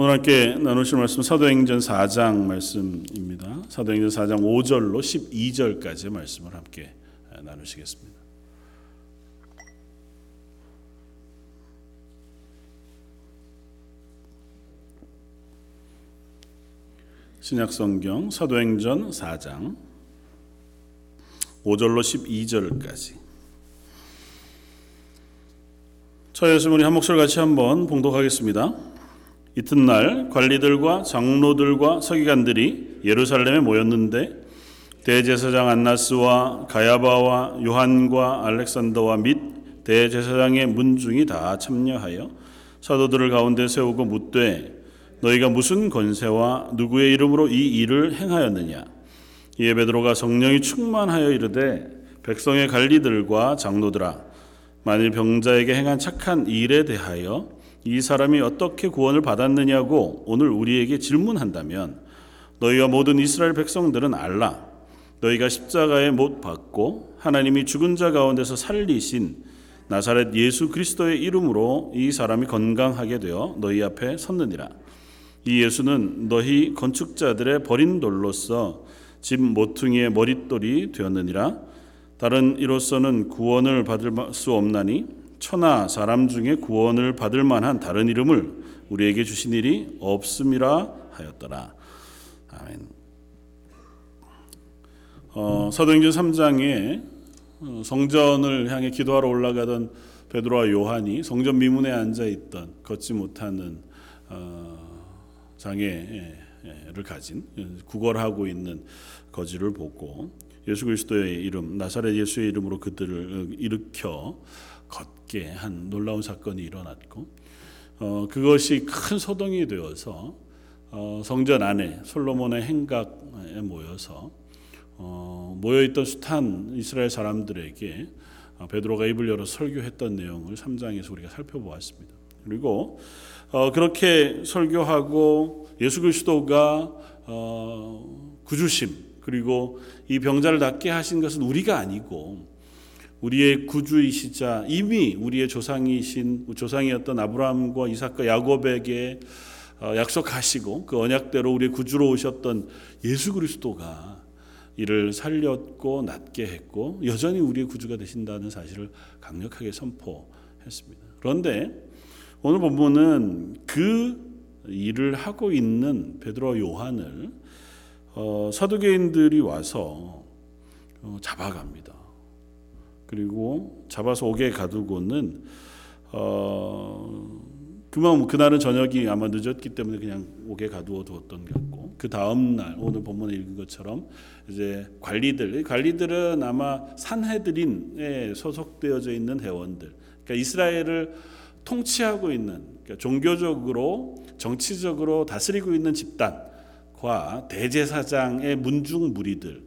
오늘 함께 나누실 말씀 사도행전 4장 말씀입니다. 사도행전 4장 5절로 12절까지 말씀을 함께 나누시겠습니다. 신약성경 사도행전 4장 5절로 12절까지 저였으면 우리 한 목소리 같이 한번 봉독하겠습니다. 이튿날 관리들과 장로들과 서기관들이 예루살렘에 모였는데 대제사장 안나스와 가야바와 요한과 알렉산더와 및 대제사장의 문중이 다 참여하여 사도들을 가운데 세우고 묻되 너희가 무슨 권세와 누구의 이름으로 이 일을 행하였느냐? 이에 베드로가 성령이 충만하여 이르되 백성의 관리들과 장로들아 만일 병자에게 행한 착한 일에 대하여 이 사람이 어떻게 구원을 받았느냐고 오늘 우리에게 질문한다면 너희와 모든 이스라엘 백성들은 알라. 너희가 십자가에 못 박고 하나님이 죽은 자 가운데서 살리신 나사렛 예수 그리스도의 이름으로 이 사람이 건강하게 되어 너희 앞에 섰느니라. 이 예수는 너희 건축자들의 버린 돌로서 집 모퉁이의 머릿돌이 되었느니라. 다른 이로서는 구원을 받을 수 없나니 천하 사람 중에 구원을 받을 만한 다른 이름을 우리에게 주신 일이 없음이라 하였더라. 아멘. 어, 사도행전 3장에 어, 성전을 향해 기도하러 올라가던 베드로와 요한이 성전 미문에 앉아 있던 걷지 못하는 어, 장애를 가진 구걸하고 있는 거지를 보고 예수 그리스도의 이름 나사렛 예수의 이름으로 그들을 일으켜 걷게 한 놀라운 사건이 일어났고 어, 그것이 큰 소동이 되어서 어, 성전 안에 솔로몬의 행각에 모여서 어, 모여있던 숱한 이스라엘 사람들에게 어, 베드로가 입을 열어 설교했던 내용을 3장에서 우리가 살펴보았습니다. 그리고 어, 그렇게 설교하고 예수 그리스도가 어, 구주심 그리고 이 병자를 낫게 하신 것은 우리가 아니고 우리의 구주이시자 이미 우리의 조상이신 조상이었던 아브라함과 이삭과 야곱에게 어, 약속하시고 그 언약대로 우리의 구주로 오셨던 예수 그리스도가 이를 살렸고 낫게 했고 여전히 우리의 구주가 되신다는 사실을 강력하게 선포했습니다. 그런데 오늘 본문은 그 일을 하고 있는 베드로 요한을 어, 사두개인들이 와서 어, 잡아갑니다. 그리고 잡아서 옥에 가두고는 어, 그만 그날은 저녁이 아마 늦었기 때문에 그냥 옥에 가두어 두었던 것 같고 그 다음 날 오늘 본문에 읽은 것처럼 이제 관리들 관리들은 아마 산헤드린에 소속되어져 있는 회원들 그러니까 이스라엘을 통치하고 있는 그러니까 종교적으로 정치적으로 다스리고 있는 집단과 대제사장의 문중 무리들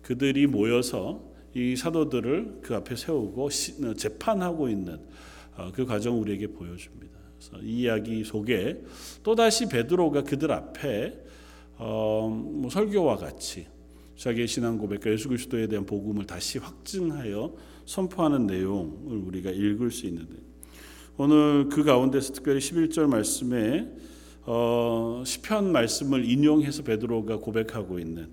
그들이 모여서 이 사도들을 그 앞에 세우고 어, 재판하고 있는 어, 그 과정을 우리에게 보여줍니다. 이 이야기 속에 또 다시 베드로가 그들 앞에 어, 뭐 설교와 같이 자기의 신앙 고백과 예수 그리스도에 대한 복음을 다시 확증하여 선포하는 내용을 우리가 읽을 수 있는데 오늘 그 가운데서 특별히 11절 말씀에 어, 시편 말씀을 인용해서 베드로가 고백하고 있는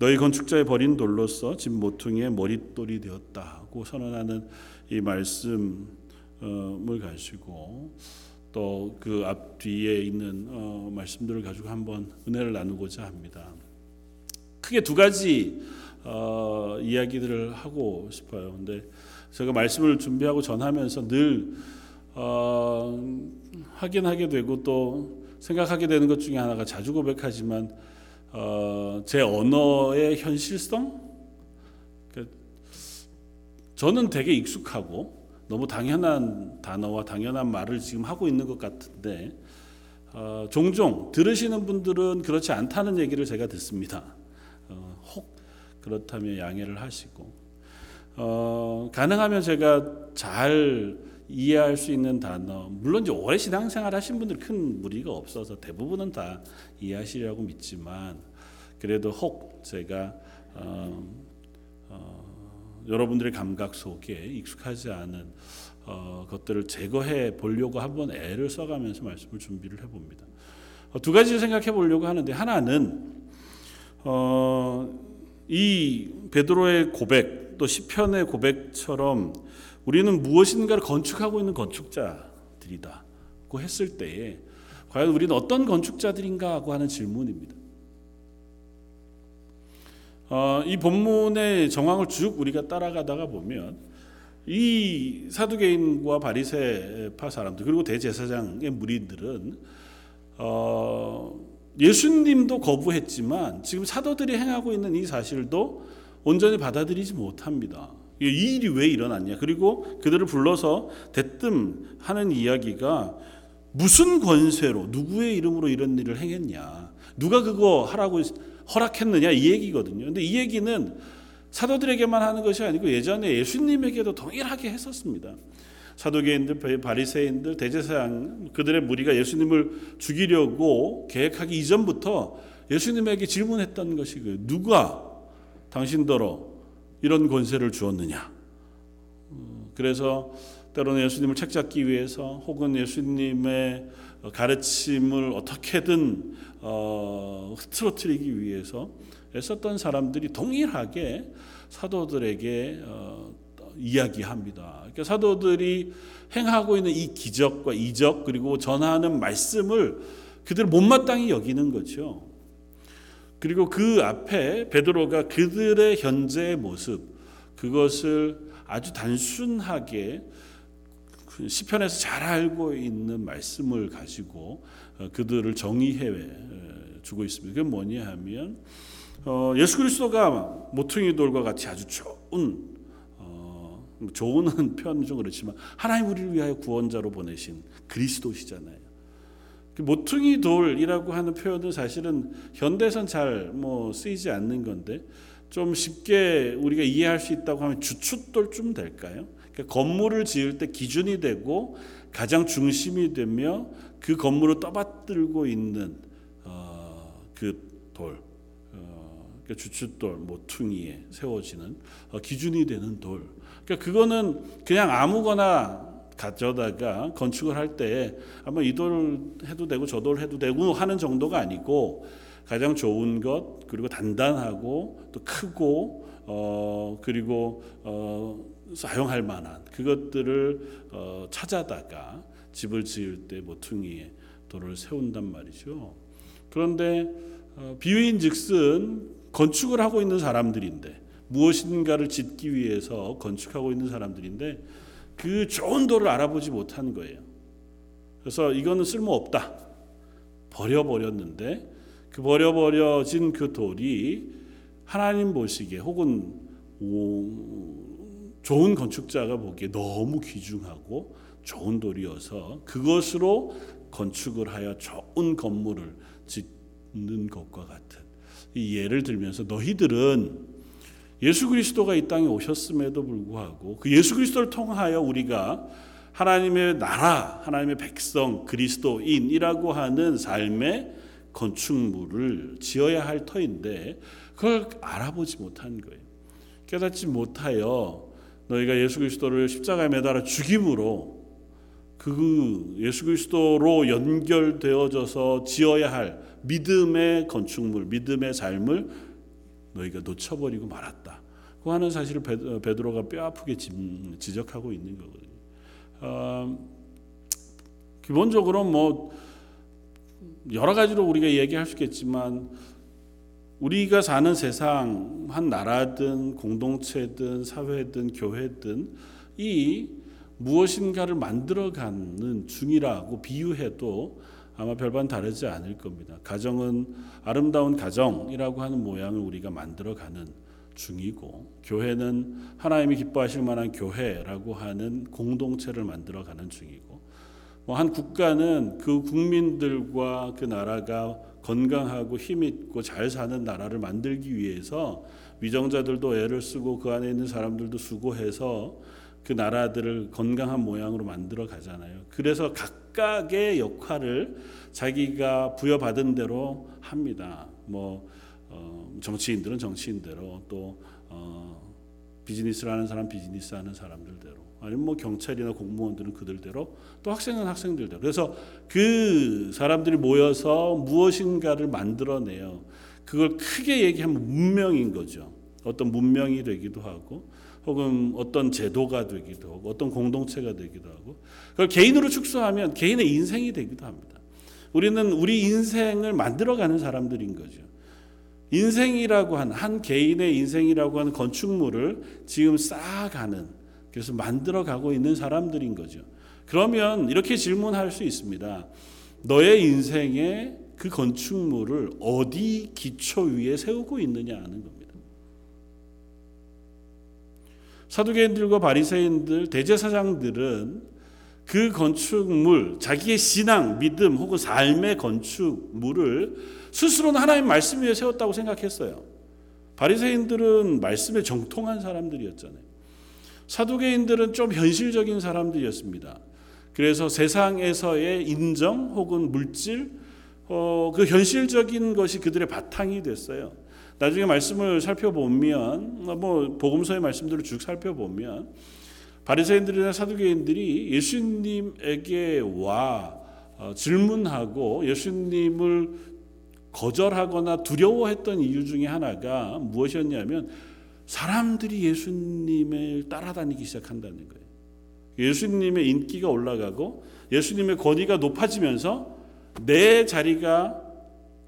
너희 건축자의 버린 돌로서 집 모퉁이의 머릿돌이 되었다고 선언하는 이 말씀을 가지고 또 그 앞뒤에 있는 어, 말씀들을 가지고 한번 은혜를 나누고자 합니다. 크게 두 가지 어, 이야기들을 하고 싶어요. 근데 제가 말씀을 준비하고 전하면서 늘 어, 확인하게 되고 또 생각하게 되는 것 중에 하나가 자주 고백하지만 어, 제 언어의 현실성? 그러니까 저는 되게 익숙하고 너무 당연한 단어와 당연한 말을 지금 하고 있는 것 같은데 어, 종종 들으시는 분들은 그렇지 않다는 얘기를 제가 듣습니다. 어, 혹 그렇다면 양해를 하시고 어, 가능하면 제가 잘 이해할 수 있는 단어 물론 이제 오래 신앙생활 하신 분들 큰 무리가 없어서 대부분은 다 이해하시려고 믿지만 그래도 혹 제가 어, 어, 여러분들의 감각 속에 익숙하지 않은 어, 것들을 제거해 보려고 한번 애를 써가면서 말씀을 준비를 해봅니다. 어, 두 가지를 생각해 보려고 하는데 하나는 어, 이 베드로의 고백 또 시편의 고백처럼 우리는 무엇인가를 건축하고 있는 건축자들이다고 했을 때에 과연 우리는 어떤 건축자들인가 하고 하는 질문입니다. 어, 이 본문의 정황을 쭉 우리가 따라가다가 보면 이 사두개인과 바리새파 사람들 그리고 대제사장의 무리들은 어, 예수님도 거부했지만 지금 사도들이 행하고 있는 이 사실도 온전히 받아들이지 못합니다. 이 일이 왜 일어났냐? 그리고 그들을 불러서 대뜸 하는 이야기가 무슨 권세로 누구의 이름으로 이런 일을 행했냐? 누가 그거 하라고 허락했느냐 이 얘기거든요. 근데 이 얘기는 사도들에게만 하는 것이 아니고 예전에 예수님에게도 동일하게 했었습니다. 사도계인들, 바리새인들, 대제사장 그들의 무리가 예수님을 죽이려고 계획하기 이전부터 예수님에게 질문했던 것이 그 누가 당신더러 이런 권세를 주었느냐. 그래서 때로는 예수님을 책잡기 위해서 혹은 예수님의 가르침을 어떻게든 어, 흐트러뜨리기 위해서 애썼던 사람들이 동일하게 사도들에게 어, 이야기합니다. 그러니까 사도들이 행하고 있는 이 기적과 이적 그리고 전하는 말씀을 그들 못마땅히 여기는 거죠. 그리고 그 앞에 베드로가 그들의 현재의 모습 그것을 아주 단순하게 그 시편에서 잘 알고 있는 말씀을 가지고 어, 그들을 정의해 주고 있습니다. 그게 뭐냐 하면 어, 예수 그리스도가 모퉁이 돌과 같이 아주 좋은 어, 좋은 표현은 좀 그렇지만 하나님 우리를 위하여 구원자로 보내신 그리스도시잖아요. 그 모퉁이 돌이라고 하는 표현은 사실은 현대선 잘 뭐 쓰이지 않는 건데 좀 쉽게 우리가 이해할 수 있다고 하면 주춧돌쯤 될까요? 그러니까 건물을 지을 때 기준이 되고 가장 중심이 되며 그 건물을 떠받들고 있는 어, 그 돌, 어, 그러니까 주춧돌 모퉁이에 세워지는 어, 기준이 되는 돌. 그러니까 그거는 그냥 아무거나 가져다가 건축을 할 때 아마 이 돌 해도 되고 저 돌 해도 되고 하는 정도가 아니고 가장 좋은 것 그리고 단단하고 또 크고 어 그리고 어 사용할 만한 그것들을 어 찾아다가 집을 지을 때 모퉁이에 돌을 세운단 말이죠. 그런데 어 비유인즉슨 건축을 하고 있는 사람들인데 무엇인가를 짓기 위해서 건축하고 있는 사람들인데 그 좋은 돌을 알아보지 못한 거예요. 그래서 이거는 쓸모 없다. 버려버렸는데 그 버려버려진 그 돌이 하나님 보시기에 혹은 좋은 건축자가 보기에 너무 귀중하고 좋은 돌이어서 그것으로 건축을 하여 좋은 건물을 짓는 것과 같은 이 예를 들면서 너희들은 예수 그리스도가 이 땅에 오셨음에도 불구하고 그 예수 그리스도를 통하여 우리가 하나님의 나라, 하나님의 백성, 그리스도인이라고 하는 삶의 건축물을 지어야 할 터인데 그걸 알아보지 못한 거예요. 깨닫지 못하여 너희가 예수 그리스도를 십자가에 매달아 죽임으로 그 예수 그리스도로 연결되어져서 지어야 할 믿음의 건축물, 믿음의 삶을 너희가 놓쳐버리고 말았다. 그 하는 사실을 베드로가 뼈 아프게 지적하고 있는 거거든요. 어, 기본적으로 뭐 여러 가지로 우리가 얘기할 수 있겠지만 우리가 사는 세상 한 나라든 공동체든 사회든 교회든 이 무엇인가를 만들어가는 중이라고 비유해도 아마 별반 다르지 않을 겁니다. 가정은 아름다운 가정이라고 하는 모양을 우리가 만들어가는 중이고 교회는 하나님이 기뻐하실 만한 교회라고 하는 공동체를 만들어 가는 중이고 뭐 한 국가는 그 국민들과 그 나라가 건강하고 힘 있고 잘 사는 나라를 만들기 위해서 위정자들도 애를 쓰고 그 안에 있는 사람들도 수고해서 그 나라들을 건강한 모양으로 만들어 가잖아요. 그래서 각각의 역할을 자기가 부여받은 대로 합니다. 뭐 어, 정치인들은 정치인대로 또 어, 비즈니스를 하는 사람 비즈니스 하는 사람들대로 아니면 뭐 경찰이나 공무원들은 그들대로 또 학생은 학생들대로 그래서 그 사람들이 모여서 무엇인가를 만들어내요. 그걸 크게 얘기하면 문명인 거죠. 어떤 문명이 되기도 하고 혹은 어떤 제도가 되기도 하고 어떤 공동체가 되기도 하고 그걸 개인으로 축소하면 개인의 인생이 되기도 합니다. 우리는 우리 인생을 만들어가는 사람들인 거죠. 인생이라고 한 한 개인의 인생이라고 하는 건축물을 지금 쌓아가는 그래서 만들어가고 있는 사람들인 거죠. 그러면 이렇게 질문할 수 있습니다. 너의 인생의 그 건축물을 어디 기초 위에 세우고 있느냐 하는 겁니다. 사두개인들과 바리새인들, 대제사장들은 그 건축물, 자기의 신앙, 믿음 혹은 삶의 건축물을 스스로는 하나님 말씀 위에 세웠다고 생각했어요. 바리새인들은 말씀에 정통한 사람들이었잖아요. 사두개인들은 좀 현실적인 사람들이었습니다. 그래서 세상에서의 인정 혹은 물질, 어, 그 현실적인 것이 그들의 바탕이 됐어요. 나중에 말씀을 살펴보면, 뭐 복음서의 말씀들을 쭉 살펴보면 바리새인들이나 사두개인들이 예수님에게 와 어, 질문하고 예수님을 거절하거나 두려워했던 이유 중에 하나가 무엇이었냐면 사람들이 예수님을 따라다니기 시작한다는 거예요. 예수님의 인기가 올라가고 예수님의 권위가 높아지면서 내 자리가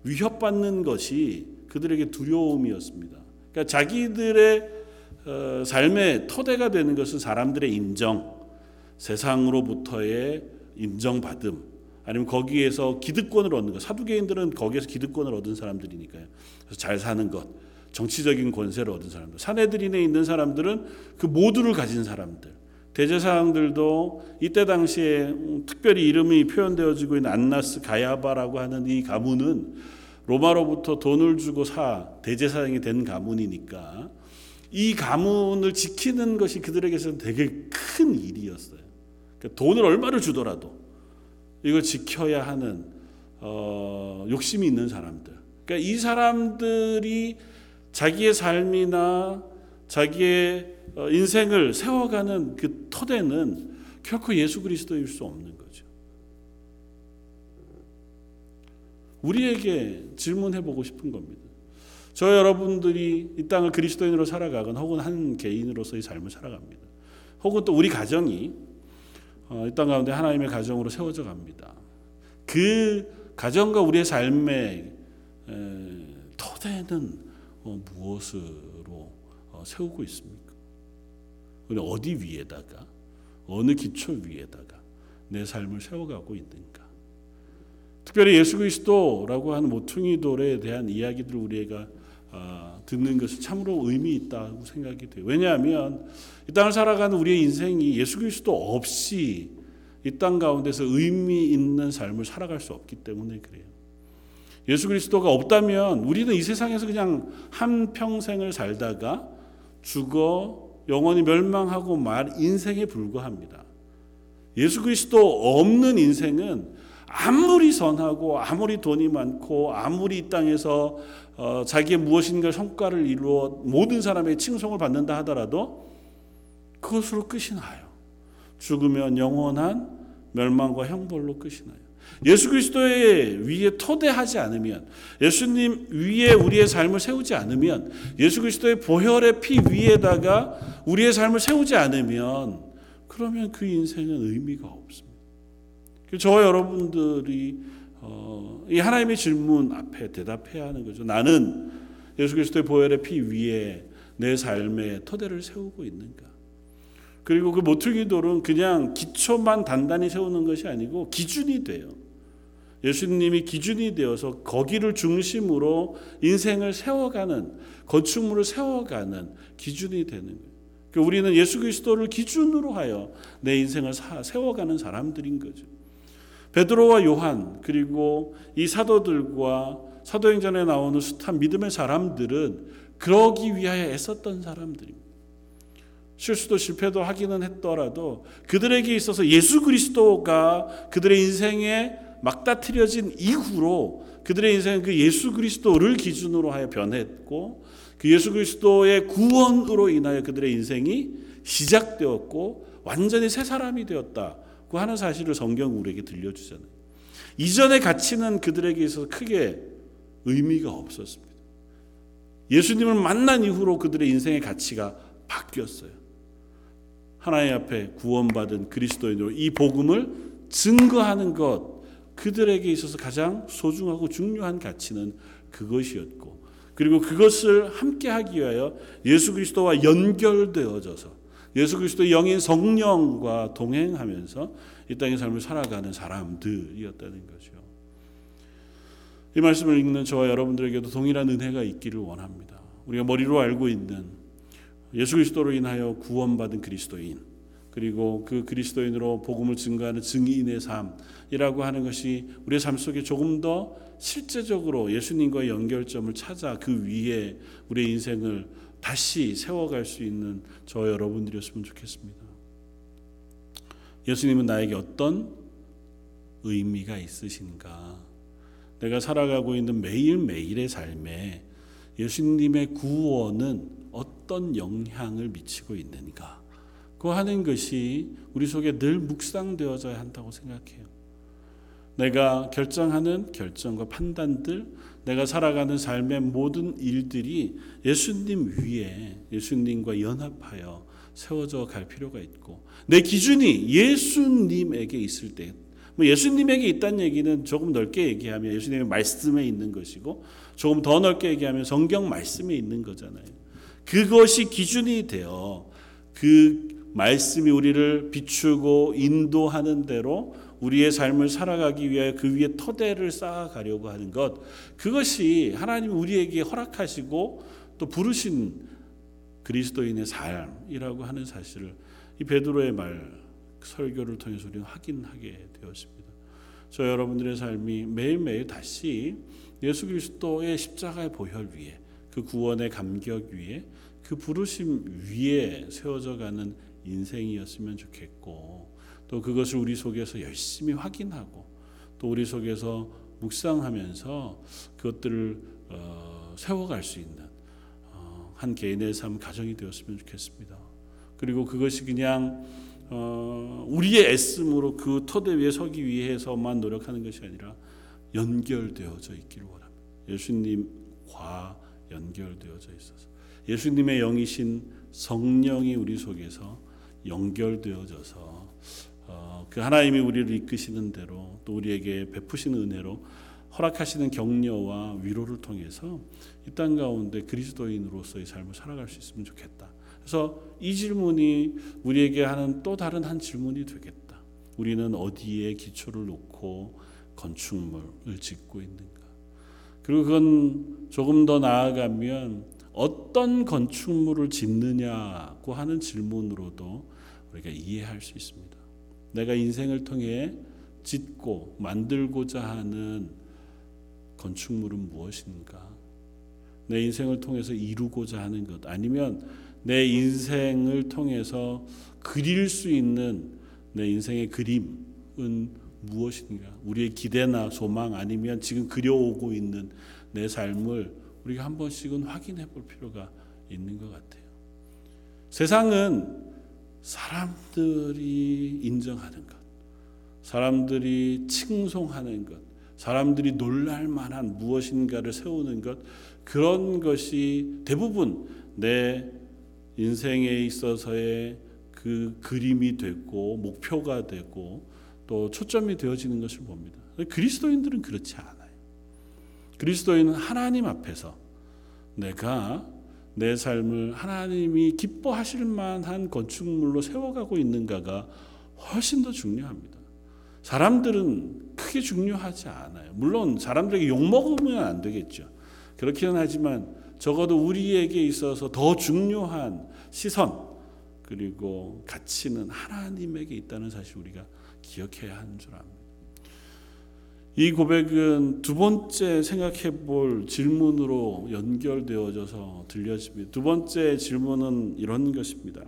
위협받는 것이 그들에게 두려움이었습니다. 그러니까 자기들의 어, 삶의 토대가 되는 것은 사람들의 인정, 세상으로부터의 인정받음, 아니면 거기에서 기득권을 얻는 것. 사두개인들은 거기에서 기득권을 얻은 사람들이니까요. 그래서 잘 사는 것, 정치적인 권세를 얻은 사람들. 사내들인에 있는 사람들은 그 모두를 가진 사람들. 대제사장들도 이때 당시에 특별히 이름이 표현되어지고 있는 안나스 가야바라고 하는 이 가문은 로마로부터 돈을 주고 사 대제사장이 된 가문이니까 이 가문을 지키는 것이 그들에게서는 되게 큰 일이었어요. 그러니까 돈을 얼마를 주더라도 이걸 지켜야 하는 어, 욕심이 있는 사람들. 그러니까 이 사람들이 자기의 삶이나 자기의 어, 인생을 세워가는 그 토대는 결코 예수 그리스도일 수 없는 거죠. 우리에게 질문해 보고 싶은 겁니다. 저 여러분들이 이 땅을 그리스도인으로 살아가건 혹은 한 개인으로서의 삶을 살아갑니다. 혹은 또 우리 가정이 어, 이땅 가운데 하나님의 가정으로 세워져 갑니다. 그 가정과 우리의 삶의 토대는 어, 무엇으로 어, 세우고 있습니까? 어디 위에다가 어느 기초 위에다가 내 삶을 세워가고 있는가? 특별히 예수 그리스도라고 하는 모퉁이 돌에 대한 이야기들 우리가 아, 듣는 것은 참으로 의미 있다고 생각이 돼요. 왜냐하면 이 땅을 살아가는 우리의 인생이 예수 그리스도 없이 이 땅 가운데서 의미 있는 삶을 살아갈 수 없기 때문에 그래요. 예수 그리스도가 없다면 우리는 이 세상에서 그냥 한 평생을 살다가 죽어 영원히 멸망하고 말 인생에 불과합니다. 예수 그리스도 없는 인생은 아무리 선하고 아무리 돈이 많고 아무리 이 땅에서 어, 자기의 무엇인가 성과를 이루어 모든 사람의 칭송을 받는다 하더라도 그것으로 끝이 나요. 죽으면 영원한 멸망과 형벌로 끝이 나요. 예수 그리스도의 위에 토대하지 않으면 예수님 위에 우리의 삶을 세우지 않으면 예수 그리스도의 보혈의 피 위에다가 우리의 삶을 세우지 않으면 그러면 그 인생은 의미가 없습니다. 저 여러분들이 어, 이 하나님의 질문 앞에 대답해야 하는 거죠. 나는 예수 그리스도의 보혈의 피 위에 내 삶의 토대를 세우고 있는가? 그리고 그 모퉁이 돌은 그냥 기초만 단단히 세우는 것이 아니고 기준이 돼요. 예수님이 기준이 되어서 거기를 중심으로 인생을 세워가는 건축물을 세워가는 기준이 되는 거예요. 그러니까 우리는 예수 그리스도를 기준으로 하여 내 인생을 세워가는 사람들인 거죠. 베드로와 요한 그리고 이 사도들과 사도행전에 나오는 숱한 믿음의 사람들은 그러기 위하여 애썼던 사람들입니다. 실수도 실패도 하기는 했더라도 그들에게 있어서 예수 그리스도가 그들의 인생에 막다트려진 이후로 그들의 인생은 그 예수 그리스도를 기준으로 하여 변했고 그 예수 그리스도의 구원으로 인하여 그들의 인생이 시작되었고 완전히 새 사람이 되었다고 하는 사실을 성경 우리에게 들려주잖아요. 이전의 가치는 그들에게 있어서 크게 의미가 없었습니다. 예수님을 만난 이후로 그들의 인생의 가치가 바뀌었어요. 하나님 앞에 구원받은 그리스도인으로 이 복음을 증거하는 것 그들에게 있어서 가장 소중하고 중요한 가치는 그것이었고 그리고 그것을 함께 하기 위하여 예수 그리스도와 연결되어져서 예수 그리스도의 영인 성령과 동행하면서 이 땅의 삶을 살아가는 사람들이었다는 거죠. 이 말씀을 읽는 저와 여러분들에게도 동일한 은혜가 있기를 원합니다. 우리가 머리로 알고 있는 예수 그리스도로 인하여 구원받은 그리스도인 그리고 그 그리스도인으로 복음을 증거하는 증인의 삶이라고 하는 것이 우리의 삶 속에 조금 더 실제적으로 예수님과의 연결점을 찾아 그 위에 우리의 인생을 다시 세워갈 수 있는 저 여러분들이었으면 좋겠습니다. 예수님은 나에게 어떤 의미가 있으신가? 내가 살아가고 있는 매일매일의 삶에 예수님의 구원은 어떤 영향을 미치고 있는가? 그 하는 것이 우리 속에 늘 묵상되어져야 한다고 생각해요. 내가 결정하는 결정과 판단들, 내가 살아가는 삶의 모든 일들이 예수님 위에 예수님과 연합하여 세워져 갈 필요가 있고 내 기준이 예수님에게 있을 때, 뭐 예수님에게 있다는 얘기는 조금 넓게 얘기하면 예수님의 말씀에 있는 것이고 조금 더 넓게 얘기하면 성경 말씀에 있는 거잖아요. 그것이 기준이 되어 그 말씀이 우리를 비추고 인도하는 대로 우리의 삶을 살아가기 위하여 그 위에 토대를 쌓아가려고 하는 것 그것이 하나님 우리에게 허락하시고 또 부르신 그리스도인의 삶이라고 하는 사실을 이 베드로의 말 설교를 통해서 우리는 확인하게 되었습니다. 저 여러분들의 삶이 매일매일 다시 예수 그리스도의 십자가의 보혈 위에 그 구원의 감격 위에 그 부르심 위에 세워져 가는 인생이었으면 좋겠고 또 그것을 우리 속에서 열심히 확인하고 또 우리 속에서 묵상하면서 그것들을 어, 세워갈 수 있는 어, 한 개인의 삶 가정이 되었으면 좋겠습니다. 그리고 그것이 그냥 어, 우리의 애씀으로 그 토대 위에 서기 위해서만 노력하는 것이 아니라 연결되어져 있기를 원합니다. 예수님과 연결되어져 있어서 예수님의 영이신 성령이 우리 속에서 연결되어져서 어, 그 하나님이 우리를 이끄시는 대로 또 우리에게 베푸시는 은혜로 허락하시는 격려와 위로를 통해서 이 땅 가운데 그리스도인으로서의 삶을 살아갈 수 있으면 좋겠다. 그래서 이 질문이 우리에게 하는 또 다른 한 질문이 되겠다. 우리는 어디에 기초를 놓고 건축물을 짓고 있는가? 그리고 그건 조금 더 나아가면 어떤 건축물을 짓느냐고 하는 질문으로도 우리가 이해할 수 있습니다. 내가 인생을 통해 짓고 만들고자 하는 건축물은 무엇인가? 내 인생을 통해서 이루고자 하는 것 아니면 내 인생을 통해서 그릴 수 있는 내 인생의 그림은 무엇인가? 우리의 기대나 소망 아니면 지금 그려오고 있는 내 삶을 우리가 한 번씩은 확인해 볼 필요가 있는 것 같아요. 세상은 사람들이 인정하는 것, 사람들이 칭송하는 것, 사람들이 놀랄 만한 무엇인가를 세우는 것, 그런 것이 대부분 내 인생에 있어서의 그 그림이 되고 목표가 되고 또 초점이 되어지는 것을 봅니다. 그리스도인들은 그렇지 않아요. 그리스도인은 하나님 앞에서 내가 내 삶을 하나님이 기뻐하실 만한 건축물로 세워가고 있는가가 훨씬 더 중요합니다. 사람들은 크게 중요하지 않아요. 물론 사람들에게 욕먹으면 안 되겠죠. 그렇기는 하지만 적어도 우리에게 있어서 더 중요한 시선 그리고 가치는 하나님에게 있다는 사실 우리가 기억해야 하는 줄 압니다. 이 고백은 두 번째 생각해 볼 질문으로 연결되어져서 들려집니다. 두 번째 질문은 이런 것입니다.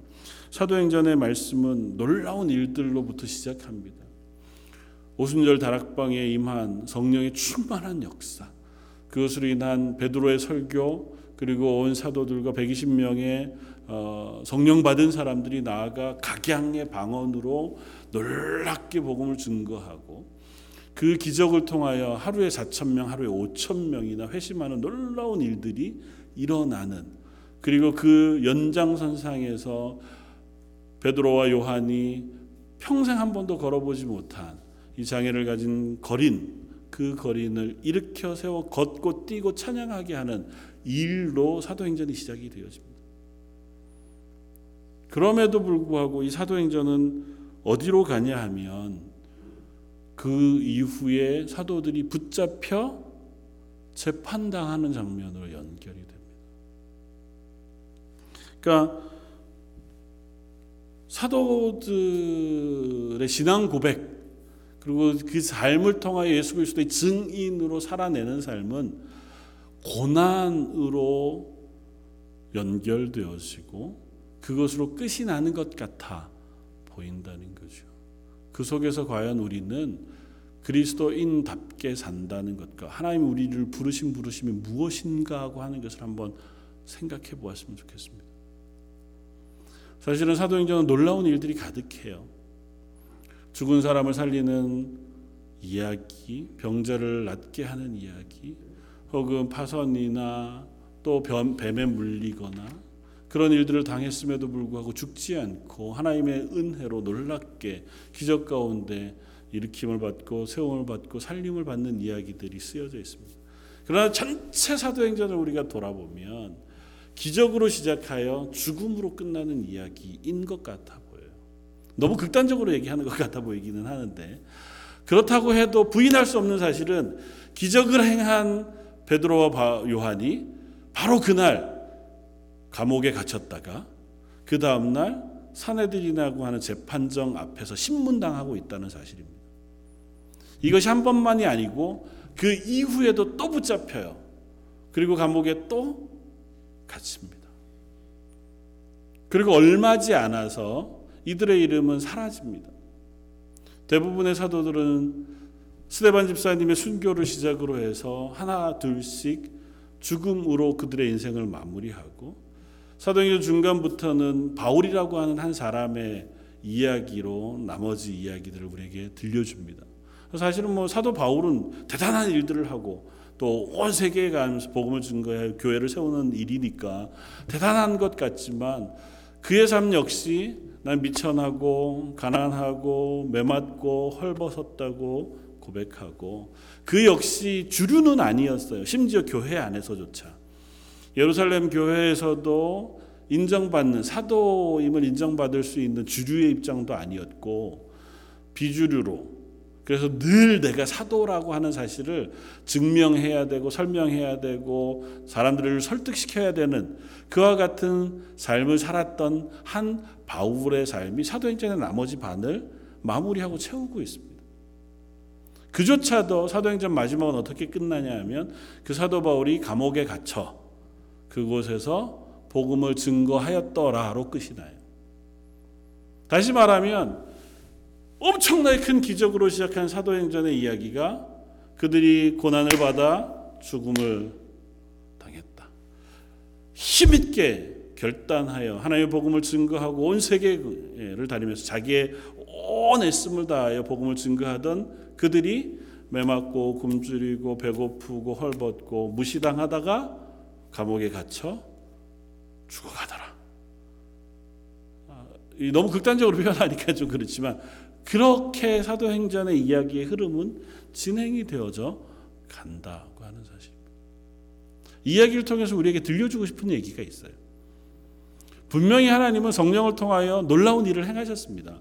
사도행전의 말씀은 놀라운 일들로부터 시작합니다. 오순절 다락방에 임한 성령의 충만한 역사, 그것으로 인한 베드로의 설교, 그리고 온 사도들과 120명의 어, 성령 받은 사람들이 나아가 각양의 방언으로 놀랍게 복음을 증거하고 그 기적을 통하여 하루에 4천 명, 하루에 5천 명이나 회심하는 놀라운 일들이 일어나는 그리고 그 연장선상에서 베드로와 요한이 평생 한 번도 걸어보지 못한 이 장애를 가진 거린 그 거린을 일으켜 세워 걷고 뛰고 찬양하게 하는 일로 사도행전이 시작이 되어집니다. 그럼에도 불구하고 이 사도행전은 어디로 가냐 하면 그 이후에 사도들이 붙잡혀 재판당하는 장면으로 연결이 됩니다. 그러니까 사도들의 신앙 고백 그리고 그 삶을 통하여 예수 그리스도의 증인으로 살아내는 삶은 고난으로 연결되어지고 그것으로 끝이 나는 것 같아 보인다는 거죠. 그 속에서 과연 우리는 그리스도인답게 산다는 것과 하나님 우리를 부르신 부르심이 무엇인가 하고 하는 것을 한번 생각해 보았으면 좋겠습니다. 사실은 사도행전은 놀라운 일들이 가득해요. 죽은 사람을 살리는 이야기, 병자를 낫게 하는 이야기, 혹은 파선이나 또 뱀에 물리거나 그런 일들을 당했음에도 불구하고 죽지 않고 하나님의 은혜로 놀랍게 기적 가운데 일으킴을 받고 세움을 받고 살림을 받는 이야기들이 쓰여져 있습니다. 그러나 전체 사도행전을 우리가 돌아보면 기적으로 시작하여 죽음으로 끝나는 이야기인 것 같아 보여요. 너무 극단적으로 얘기하는 것 같아 보이기는 하는데 그렇다고 해도 부인할 수 없는 사실은 기적을 행한 베드로와 요한이 바로 그날 감옥에 갇혔다가 그 다음 날 사내들이라고 하는 재판정 앞에서 신문당하고 있다는 사실입니다. 이것이 한 번만이 아니고 그 이후에도 또 붙잡혀요. 그리고 감옥에 또 갇힙니다. 그리고 얼마지 않아서 이들의 이름은 사라집니다. 대부분의 사도들은 스데반 집사님의 순교를 시작으로 해서 하나 둘씩 죽음으로 그들의 인생을 마무리하고 사도행전 중간부터는 바울이라고 하는 한 사람의 이야기로 나머지 이야기들을 우리에게 들려줍니다. 사실은 뭐 사도 바울은 대단한 일들을 하고 또 온 세계에 가면서 복음을 증거해 교회를 세우는 일이니까 대단한 것 같지만 그의 삶 역시 난 미천하고 가난하고 매맞고 헐벗었다고 고백하고 그 역시 주류는 아니었어요. 심지어 교회 안에서조차 예루살렘 교회에서도 인정받는 사도임을 인정받을 수 있는 주류의 입장도 아니었고 비주류로 그래서 늘 내가 사도라고 하는 사실을 증명해야 되고 설명해야 되고 사람들을 설득시켜야 되는 그와 같은 삶을 살았던 한 바울의 삶이 사도행전의 나머지 반을 마무리하고 채우고 있습니다. 그조차도 사도행전 마지막은 어떻게 끝나냐 하면 그 사도 바울이 감옥에 갇혀 그곳에서 복음을 증거하였더라로 끝이 나요. 다시 말하면 엄청나게 큰 기적으로 시작한 사도행전의 이야기가 그들이 고난을 받아 죽음을 당했다. 힘있게 결단하여 하나님의 복음을 증거하고 온 세계를 다니면서 자기의 온 애씀을 다하여 복음을 증거하던 그들이 매맞고 굶주리고 배고프고 헐벗고 무시당하다가 감옥에 갇혀 죽어가더라. 아, 너무 극단적으로 표현하니까 좀 그렇지만 그렇게 사도행전의 이야기의 흐름은 진행이 되어져 간다고 하는 사실입니다. 이야기를 통해서 우리에게 들려주고 싶은 얘기가 있어요. 분명히 하나님은 성령을 통하여 놀라운 일을 행하셨습니다.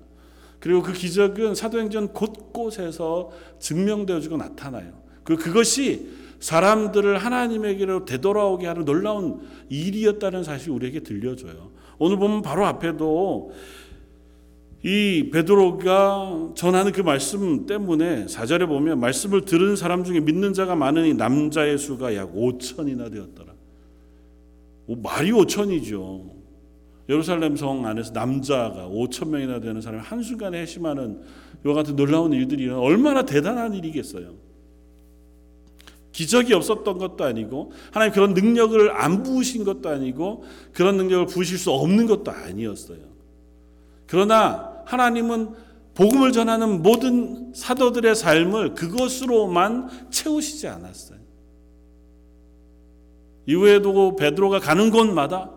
그리고 그 기적은 사도행전 곳곳에서 증명되어지고 나타나요. 그 그것이 사람들을 하나님에게로 되돌아오게 하는 놀라운 일이었다는 사실을 우리에게 들려줘요. 오늘 보면 바로 앞에도 이 베드로가 전하는 그 말씀 때문에 사절에 보면 말씀을 들은 사람 중에 믿는 자가 많으니 남자의 수가 약 5천이나 되었더라. 말이 5천이죠. 예루살렘 성 안에서 남자가 5천 명이나 되는 사람이 한순간에 해심하는 이와 같은 놀라운 일들이 얼마나 대단한 일이겠어요. 기적이 없었던 것도 아니고 하나님 그런 능력을 안 부으신 것도 아니고 그런 능력을 부으실 수 없는 것도 아니었어요. 그러나 하나님은 복음을 전하는 모든 사도들의 삶을 그것으로만 채우시지 않았어요. 이후에도 베드로가 가는 곳마다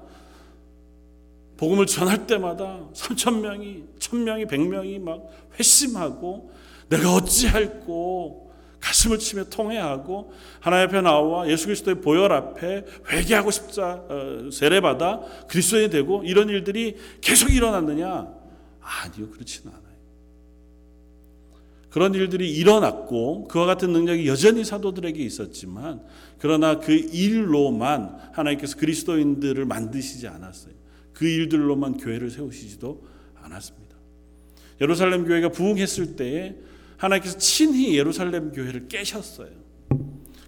복음을 전할 때마다 3천 명이, 1천 명이, 100명이 막 회심하고 내가 어찌할꼬 가슴을 치며 통회하고 하나님 앞에 나와 예수 그리스도의 보혈 앞에 회개하고 싶자 어, 세례받아 그리스도인이 되고 이런 일들이 계속 일어났느냐? 아니요, 그렇지는 않아요. 그런 일들이 일어났고 그와 같은 능력이 여전히 사도들에게 있었지만 그러나 그 일로만 하나님께서 그리스도인들을 만드시지 않았어요. 그 일들로만 교회를 세우시지도 않았습니다. 예루살렘 교회가 부흥했을 때에 하나님께서 친히 예루살렘 교회를 깨셨어요.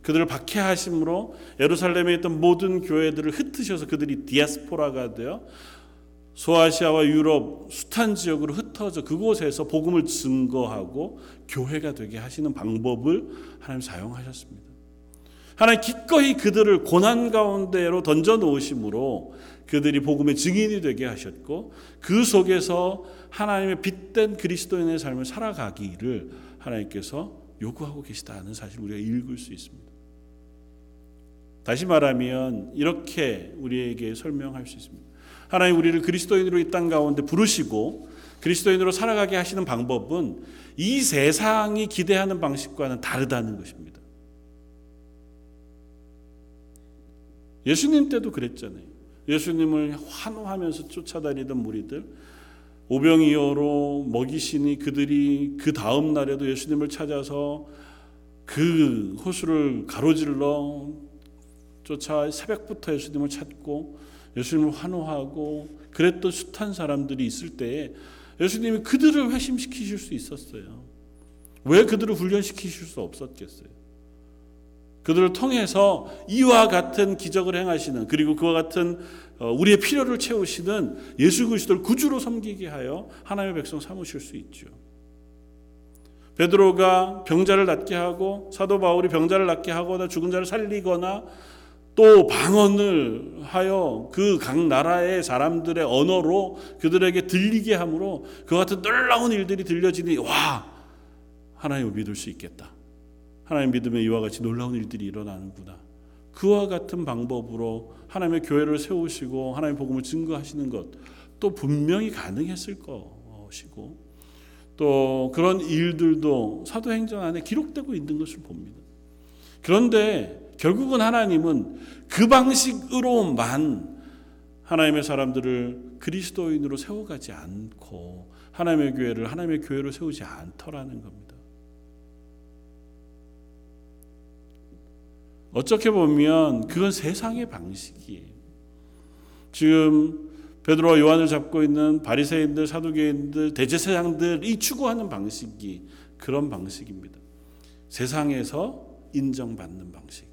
그들을 박해하심으로 예루살렘에 있던 모든 교회들을 흩으셔서 그들이 디아스포라가 되어 소아시아와 유럽 숱한 지역으로 흩어져 그곳에서 복음을 증거하고 교회가 되게 하시는 방법을 하나님 사용하셨습니다. 하나님 기꺼이 그들을 고난 가운데로 던져 놓으심으로 그들이 복음의 증인이 되게 하셨고 그 속에서 하나님의 빛된 그리스도인의 삶을 살아가기를 하나님께서 요구하고 계시다는 사실 우리가 읽을 수 있습니다. 다시 말하면 이렇게 우리에게 설명할 수 있습니다. 하나님 우리를 그리스도인으로 이 땅 가운데 부르시고 그리스도인으로 살아가게 하시는 방법은 이 세상이 기대하는 방식과는 다르다는 것입니다. 예수님 때도 그랬잖아요. 예수님을 환호하면서 쫓아다니던 무리들 오병이어로 먹이시니 그들이 그 다음 날에도 예수님을 찾아서 그 호수를 가로질러 쫓아 새벽부터 예수님을 찾고 예수님을 환호하고 그랬던 숱한 사람들이 있을 때에 예수님이 그들을 회심시키실 수 있었어요. 왜 그들을 훈련시키실 수 없었겠어요? 그들을 통해서 이와 같은 기적을 행하시는 그리고 그와 같은 어, 우리의 필요를 채우시는 예수 그리스도를 구주로 섬기게 하여 하나님의 백성 삼으실 수 있죠. 베드로가 병자를 낫게 하고 사도 바울이 병자를 낫게 하거나 죽은 자를 살리거나 또 방언을 하여 그 각 나라의 사람들의 언어로 그들에게 들리게 함으로 그 같은 놀라운 일들이 들려지니 와 하나님을 믿을 수 있겠다. 하나님 믿으면 이와 같이 놀라운 일들이 일어나는구나. 그와 같은 방법으로 하나님의 교회를 세우시고 하나님 복음을 증거하시는 것 또 분명히 가능했을 것이고 또 그런 일들도 사도행전 안에 기록되고 있는 것을 봅니다. 그런데 결국은 하나님은 그 방식으로만 하나님의 사람들을 그리스도인으로 세워가지 않고 하나님의 교회를 하나님의 교회로 세우지 않더라는 겁니다. 어떻게 보면 그건 세상의 방식이에요. 지금 베드로와 요한을 잡고 있는 바리새인들, 사두개인들, 대제사장들이 추구하는 방식이 그런 방식입니다. 세상에서 인정받는 방식.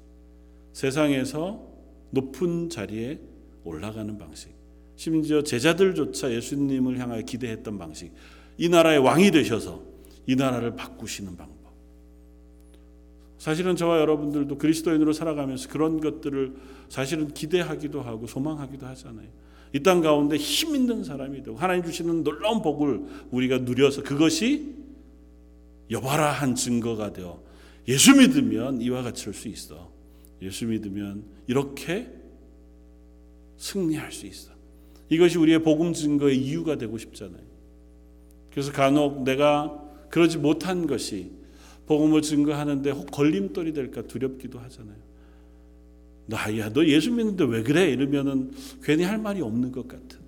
세상에서 높은 자리에 올라가는 방식. 심지어 제자들조차 예수님을 향하여 기대했던 방식. 이 나라의 왕이 되셔서 이 나라를 바꾸시는 방법. 사실은 저와 여러분들도 그리스도인으로 살아가면서 그런 것들을 사실은 기대하기도 하고 소망하기도 하잖아요. 이 땅 가운데 힘 있는 사람이 되고 하나님 주시는 놀라운 복을 우리가 누려서 그것이 여봐라 한 증거가 되어 예수 믿으면 이와 같이 할 수 있어. 예수 믿으면 이렇게 승리할 수 있어. 이것이 우리의 복음 증거의 이유가 되고 싶잖아요. 그래서 간혹 내가 그러지 못한 것이 복음을 증거하는데 혹 걸림돌이 될까 두렵기도 하잖아요. 나야 너 예수 믿는데 왜 그래? 이러면은 괜히 할 말이 없는 것 같은.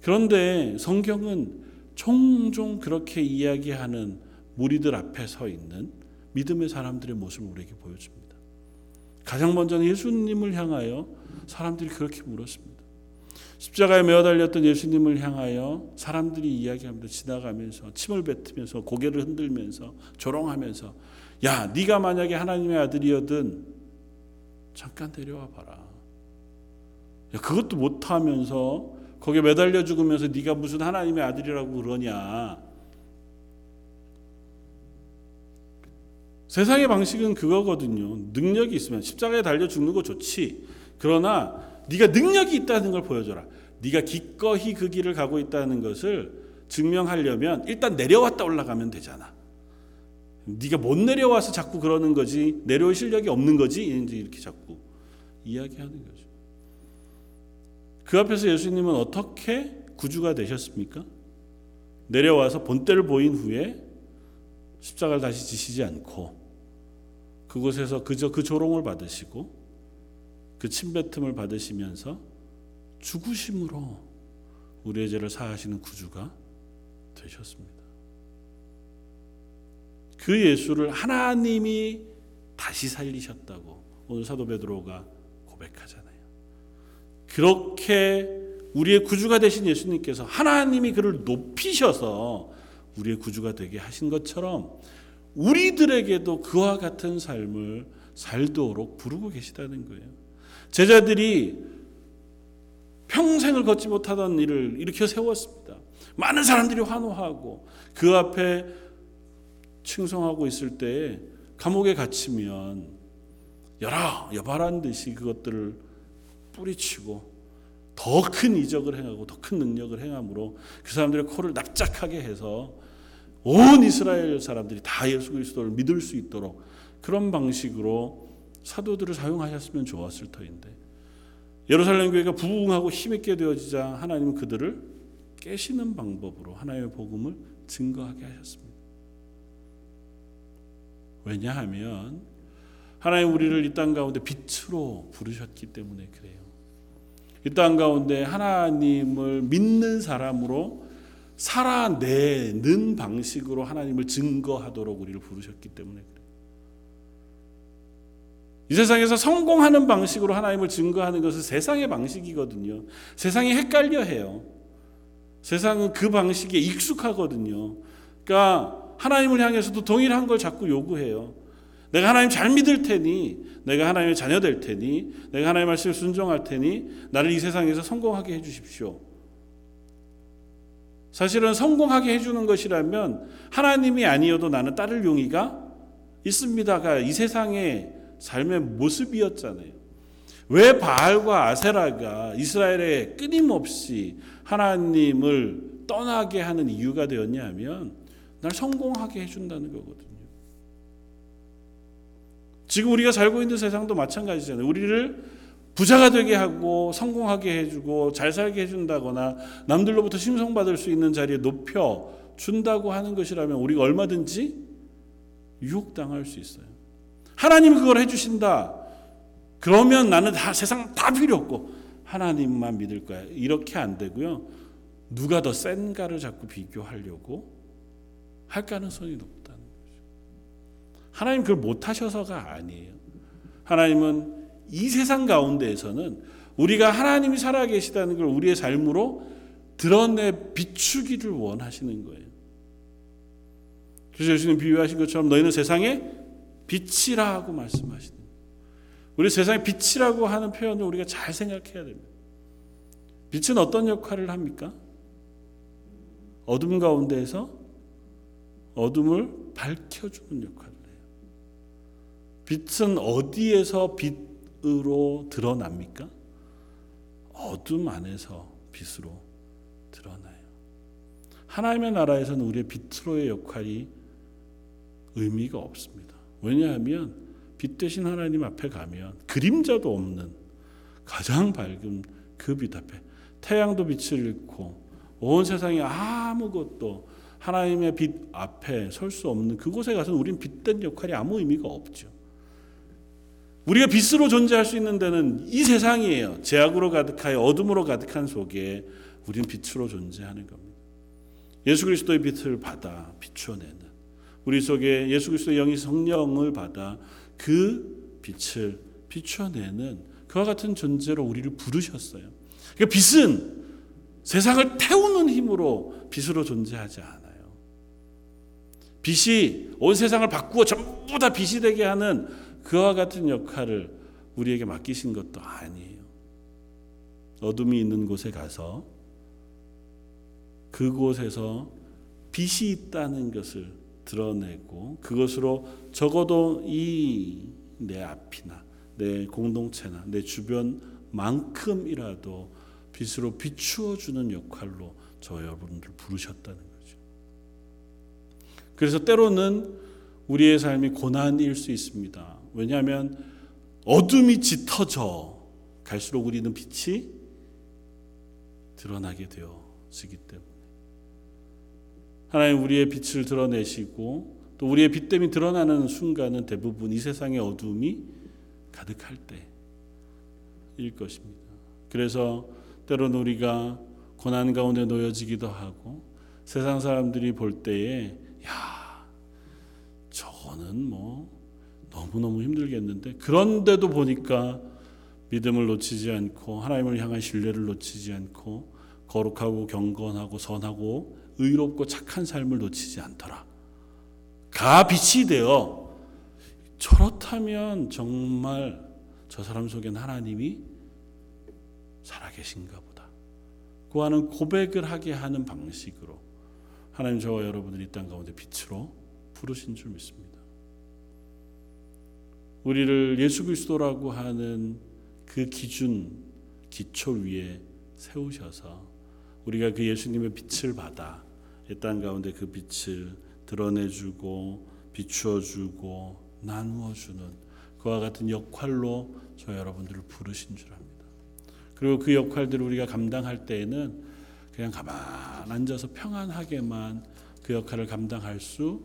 그런데 성경은 종종 그렇게 이야기하는 무리들 앞에 서 있는 믿음의 사람들의 모습을 우리에게 보여줍니다. 가장 먼저는 예수님을 향하여 사람들이 그렇게 물었습니다. 십자가에 매어 달렸던 예수님을 향하여 사람들이 이야기합니다. 지나가면서 침을 뱉으면서 고개를 흔들면서 조롱하면서 야, 네가 만약에 하나님의 아들이었든 잠깐 데려와 봐라. 야, 그것도 못 하면서 거기에 매달려 죽으면서 네가 무슨 하나님의 아들이라고 그러냐. 세상의 방식은 그거거든요. 능력이 있으면 십자가에 달려 죽는 거 좋지. 그러나 네가 능력이 있다는 걸 보여줘라. 네가 기꺼이 그 길을 가고 있다는 것을 증명하려면 일단 내려왔다 올라가면 되잖아. 네가 못 내려와서 자꾸 그러는 거지 내려올 실력이 없는 거지 이렇게 자꾸 이야기하는 거죠. 그 앞에서 예수님은 어떻게 구주가 되셨습니까? 내려와서 본때를 보인 후에 십자가를 다시 지시지 않고 그곳에서 그저 그 조롱을 받으시고 그 침뱉음을 받으시면서 죽으심으로 우리의 죄를 사하시는 구주가 되셨습니다. 그 예수를 하나님이 다시 살리셨다고 오늘 사도 베드로가 고백하잖아요. 그렇게 우리의 구주가 되신 예수님께서 하나님이 그를 높이셔서 우리의 구주가 되게 하신 것처럼 우리들에게도 그와 같은 삶을 살도록 부르고 계시다는 거예요. 제자들이 평생을 걷지 못하던 일을 일으켜 세웠습니다. 많은 사람들이 환호하고 그 앞에 칭송하고 있을 때 감옥에 갇히면 여러 여발한 듯이 그것들을 뿌리치고 더 큰 이적을 행하고 더 큰 능력을 행함으로 그 사람들의 코를 납작하게 해서 온 이스라엘 사람들이 다 예수 그리스도를 믿을 수 있도록 그런 방식으로 사도들을 사용하셨으면 좋았을 터인데 예루살렘 교회가 부흥하고 힘있게 되어지자 하나님은 그들을 깨시는 방법으로 하나님의 복음을 증거하게 하셨습니다. 왜냐하면 하나님 우리를 이 땅 가운데 빛으로 부르셨기 때문에 그래요. 이 땅 가운데 하나님을 믿는 사람으로 살아내는 방식으로 하나님을 증거하도록 우리를 부르셨기 때문에 그래요. 이 세상에서 성공하는 방식으로 하나님을 증거하는 것은 세상의 방식이거든요. 세상이 헷갈려 해요. 세상은 그 방식에 익숙하거든요. 그러니까 하나님을 향해서도 동일한 걸 자꾸 요구해요. 내가 하나님 잘 믿을 테니, 내가 하나님의 자녀 될 테니, 내가 하나님의 말씀을 순종할 테니, 나를 이 세상에서 성공하게 해주십시오. 사실은 성공하게 해주는 것이라면 하나님이 아니어도 나는 따를 용의가 있습니다가 이 세상의 삶의 모습이었잖아요. 왜 바알과 아세라가 이스라엘에 끊임없이 하나님을 떠나게 하는 이유가 되었냐 하면 날 성공하게 해준다는 거거든요. 지금 우리가 살고 있는 세상도 마찬가지잖아요. 우리를 부자가 되게 하고 성공하게 해주고 잘 살게 해준다거나 남들로부터 칭송받을 수 있는 자리에 높여 준다고 하는 것이라면 우리가 얼마든지 유혹당할 수 있어요. 하나님이 그걸 해주신다. 그러면 나는 다 세상 다 필요 없고 하나님만 믿을 거야. 이렇게 안 되고요. 누가 더 센가를 자꾸 비교하려고 할 가능성이 높다는 거죠. 하나님 그걸 못 하셔서가 아니에요. 하나님은 이 세상 가운데에서는 우리가 하나님이 살아 계시다는 걸 우리의 삶으로 드러내 비추기를 원하시는 거예요. 그래서 예수님 비유하신 것처럼 너희는 세상의 빛이라고 말씀하시는. 우리 세상의 빛이라고 하는 표현을 우리가 잘 생각해야 됩니다. 빛은 어떤 역할을 합니까? 어둠 가운데에서 어둠을 밝혀주는 역할을 해요. 빛은 어디에서 빛으로 드러납니까? 어둠 안에서 빛으로 드러나요. 하나님의 나라에서는 우리의 빛으로의 역할이 의미가 없습니다. 왜냐하면 빛 대신 하나님 앞에 가면 그림자도 없는 가장 밝은 그 빛 앞에 태양도 빛을 잃고 온 세상에 아무것도 하나님의 빛 앞에 설 수 없는 그곳에 가서는 우리는 빛된 역할이 아무 의미가 없죠. 우리가 빛으로 존재할 수 있는 데는 이 세상이에요. 죄악으로 가득하여 어둠으로 가득한 속에 우리는 빛으로 존재하는 겁니다. 예수 그리스도의 빛을 받아 비추어내는 우리 속에 예수 그리스도의 영이 성령을 받아 그 빛을 비추어내는 그와 같은 존재로 우리를 부르셨어요. 그러니까 빛은 세상을 태우는 힘으로 빛으로 존재하지 않아요. 빛이 온 세상을 바꾸어 전부 다 빛이 되게 하는 그와 같은 역할을 우리에게 맡기신 것도 아니에요. 어둠이 있는 곳에 가서 그곳에서 빛이 있다는 것을 드러내고 그것으로 적어도 이 내 앞이나 내 공동체나 내 주변만큼이라도 빛으로 비추어 주는 역할로 저 여러분들 부르셨다는 거죠. 그래서 때로는 우리의 삶이 고난일 수 있습니다. 왜냐하면 어둠이 짙어져 갈수록 우리는 빛이 드러나게 되어지기 때문에 하나님 우리의 빛을 드러내시고 또 우리의 빛됨이 드러나는 순간은 대부분 이 세상의 어둠이 가득할 때일 것입니다. 그래서 때로는 우리가 고난 가운데 놓여지기도 하고 세상 사람들이 볼 때에 야 저거는 뭐 너무너무 힘들겠는데 그런데도 보니까 믿음을 놓치지 않고 하나님을 향한 신뢰를 놓치지 않고 거룩하고 경건하고 선하고 의롭고 착한 삶을 놓치지 않더라. 가 빛이 되어 저렇다면 정말 저 사람 속엔 하나님이 살아계신가 보다. 그 하는 고백을 하게 하는 방식으로 하나님 저와 여러분을 이 땅 가운데 빛으로 부르신 줄 믿습니다. 우리를 예수 그리스도라고 하는 그 기준 기초 위에 세우셔서 우리가 그 예수님의 빛을 받아 이 땅 가운데 그 빛을 드러내주고 비추어주고 나누어주는 그와 같은 역할로 저 여러분들을 부르신 줄 압니다. 그리고 그 역할들을 우리가 감당할 때에는 그냥 가만 앉아서 평안하게만 그 역할을 감당할 수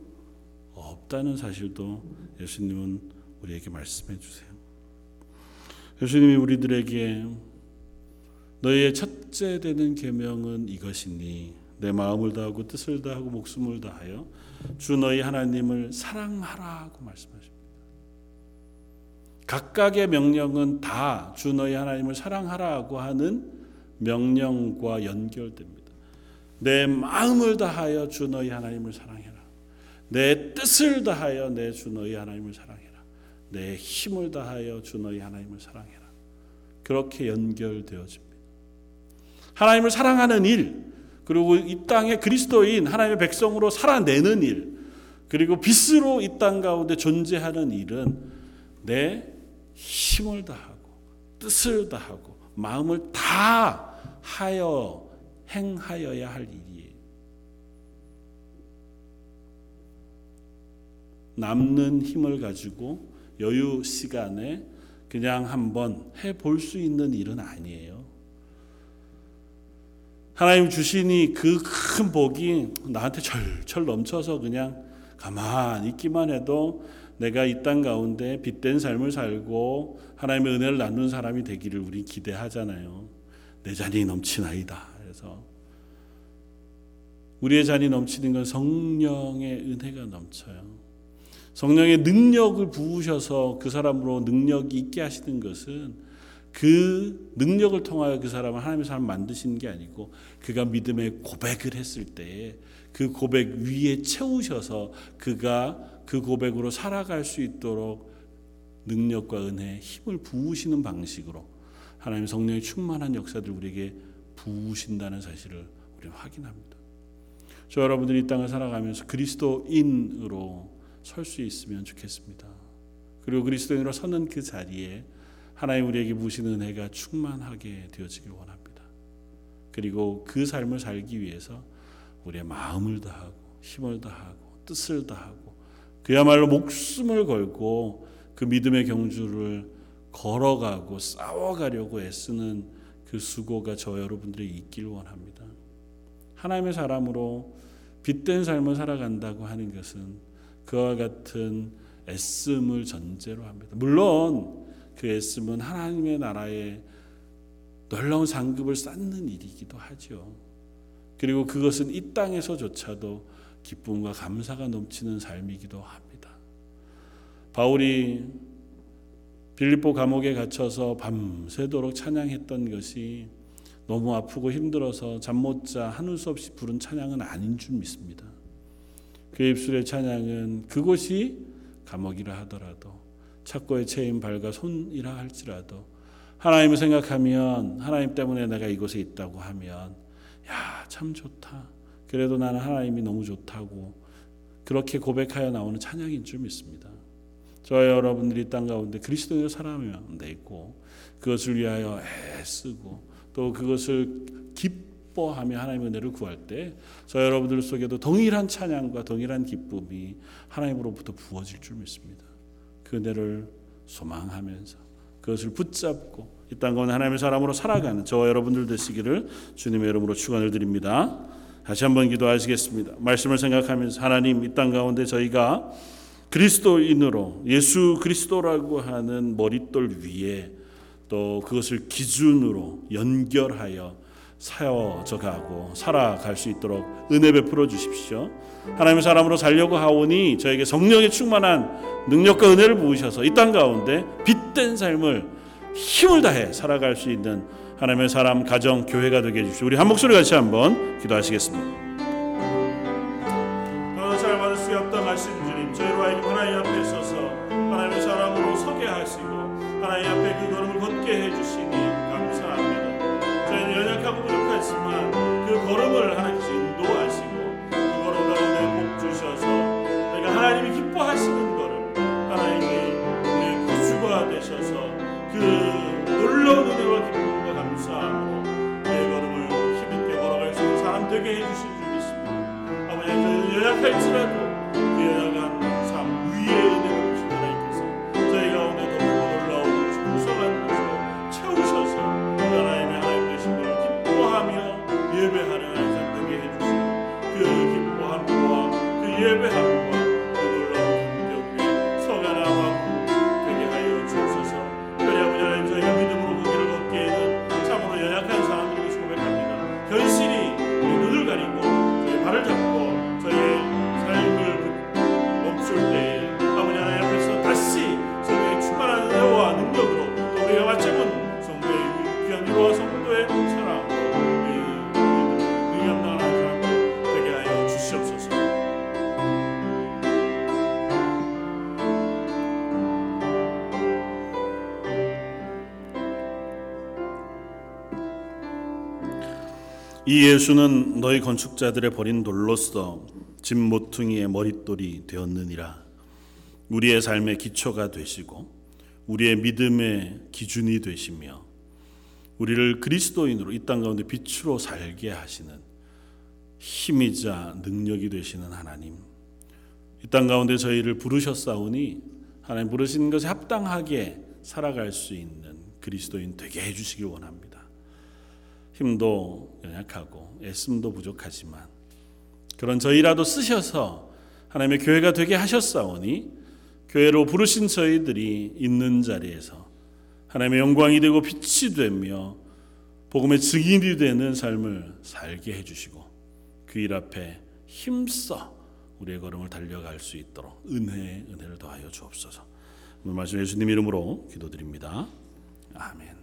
없다는 사실도 예수님은 우리에게 말씀해 주세요. 예수님이 우리들에게 너희의 첫째 되는 계명은 이것이니 내 마음을 다하고 뜻을 다하고 목숨을 다하여 주 너희 하나님을 사랑하라고 말씀하십니다. 각각의 명령은 다 주 너희 하나님을 사랑하라고 하는 명령과 연결됩니다. 내 마음을 다하여 주 너희 하나님을 사랑해라. 내 뜻을 다하여 내 주 너희 하나님을 사랑해라. 내 힘을 다하여 주 너희 하나님을 사랑해라. 그렇게 연결되어집니다. 하나님을 사랑하는 일, 그리고 이 땅에 그리스도인 하나님의 백성으로 살아내는 일, 그리고 빛으로 이 땅 가운데 존재하는 일은 내 힘을 다하고 뜻을 다하고 마음을 다 하여 행하여야 할 일이에요. 남는 힘을 가지고 여유 시간에 그냥 한번 해볼 수 있는 일은 아니에요. 하나님 주시니 그큰 복이 나한테 철철 넘쳐서 그냥 가만 있기만 해도 내가 이 땅 가운데 빛된 삶을 살고 하나님의 은혜를 나누는 사람이 되기를 우리 기대하잖아요. 내 잔이 넘치나이다. 그래서 우리의 잔이 넘치는 건 성령의 은혜가 넘쳐요. 성령의 능력을 부으셔서 그 사람으로 능력이 있게 하시는 것은 그 능력을 통하여 그 사람을 하나님의 사람 만드시는 게 아니고 그가 믿음의 고백을 했을 때그 고백 위에 채우셔서 그가 그 고백으로 살아갈 수 있도록 능력과 은혜, 힘을 부으시는 방식으로 하나님 성령의 충만한 역사들 우리에게 부으신다는 사실을 우리는 확인합니다. 저 여러분들이 이 땅을 살아가면서 그리스도인으로 설 수 있으면 좋겠습니다. 그리고 그리스도인으로 서는 그 자리에 하나님 우리에게 부으시는 은혜가 충만하게 되어지길 원합니다. 그리고 그 삶을 살기 위해서 우리의 마음을 다하고 힘을 다하고 뜻을 다하고 그야말로 목숨을 걸고 그 믿음의 경주를 걸어가고 싸워가려고 애쓰는 그 수고가 저 여러분들이 있길 원합니다. 하나님의 사람으로 빛된 삶을 살아간다고 하는 것은 그와 같은 애씀을 전제로 합니다. 물론 그 애씀은 하나님의 나라에 놀라운 상급을 쌓는 일이기도 하죠. 그리고 그것은 이 땅에서조차도 기쁨과 감사가 넘치는 삶이기도 합니다. 바울이 빌립보 감옥에 갇혀서 밤새도록 찬양했던 것이 너무 아프고 힘들어서 잠 못자 한울 수 없이 부른 찬양은 아닌 줄 믿습니다. 그 입술의 찬양은 그곳이 감옥이라 하더라도 착고에 채인 발과 손이라 할지라도 하나님을 생각하면 하나님 때문에 내가 이곳에 있다고 하면 야, 참 좋다. 그래도 나는 하나님이 너무 좋다고 그렇게 고백하여 나오는 찬양인 줄 믿습니다. 저와 여러분들이 땅 가운데 살아가면 돼 있고 그것을 위하여 애쓰고 또 그것을 기뻐하며 하나님의 은혜를 구할 때 저 여러분들 속에도 동일한 찬양과 동일한 기쁨이 하나님으로부터 부어질 줄 믿습니다. 그 은혜를 소망하면서 그것을 붙잡고 이 땅 가운데 하나님의 사람으로 살아가는 저와 여러분들 되시기를 주님의 이름으로 축원을 드립니다. 다시 한번 기도하시겠습니다. 말씀을 생각하면서 하나님 이 땅 가운데 저희가 그리스도인으로 예수 그리스도라고 하는 머릿돌 위에 또 그것을 기준으로 연결하여 세워져 가고 살아갈 수 있도록 은혜 베풀어 주십시오. 하나님의 사람으로 살려고 하오니 저에게 성령의 충만한 능력과 은혜를 부으셔서 이 땅 가운데 빛된 삶을 힘을 다해 살아갈 수 있는 하나님의 사람 가정 교회가 되게 해주십시오. 우리 한 목소리 같이 한번 기도하시겠습니다. 이 예수는 너희 건축자들의 버린 돌로서 집 모퉁이의 머릿돌이 되었느니라. 우리의 삶의 기초가 되시고 우리의 믿음의 기준이 되시며 우리를 그리스도인으로 이 땅 가운데 빛으로 살게 하시는 힘이자 능력이 되시는 하나님. 이 땅 가운데 저희를 부르셨사오니 하나님 부르신 것에 합당하게 살아갈 수 있는 그리스도인 되게 해 주시길 원합니다. 힘도 연약하고 애씀도 부족하지만 그런 저희라도 쓰셔서 하나님의 교회가 되게 하셨사오니 교회로 부르신 저희들이 있는 자리에서 하나님의 영광이 되고 빛이 되며 복음의 증인이 되는 삶을 살게 해주시고 그 일 앞에 힘써 우리의 걸음을 달려갈 수 있도록 은혜의 은혜를 더하여 주옵소서. 오늘 말씀 예수님 이름으로 기도드립니다. 아멘.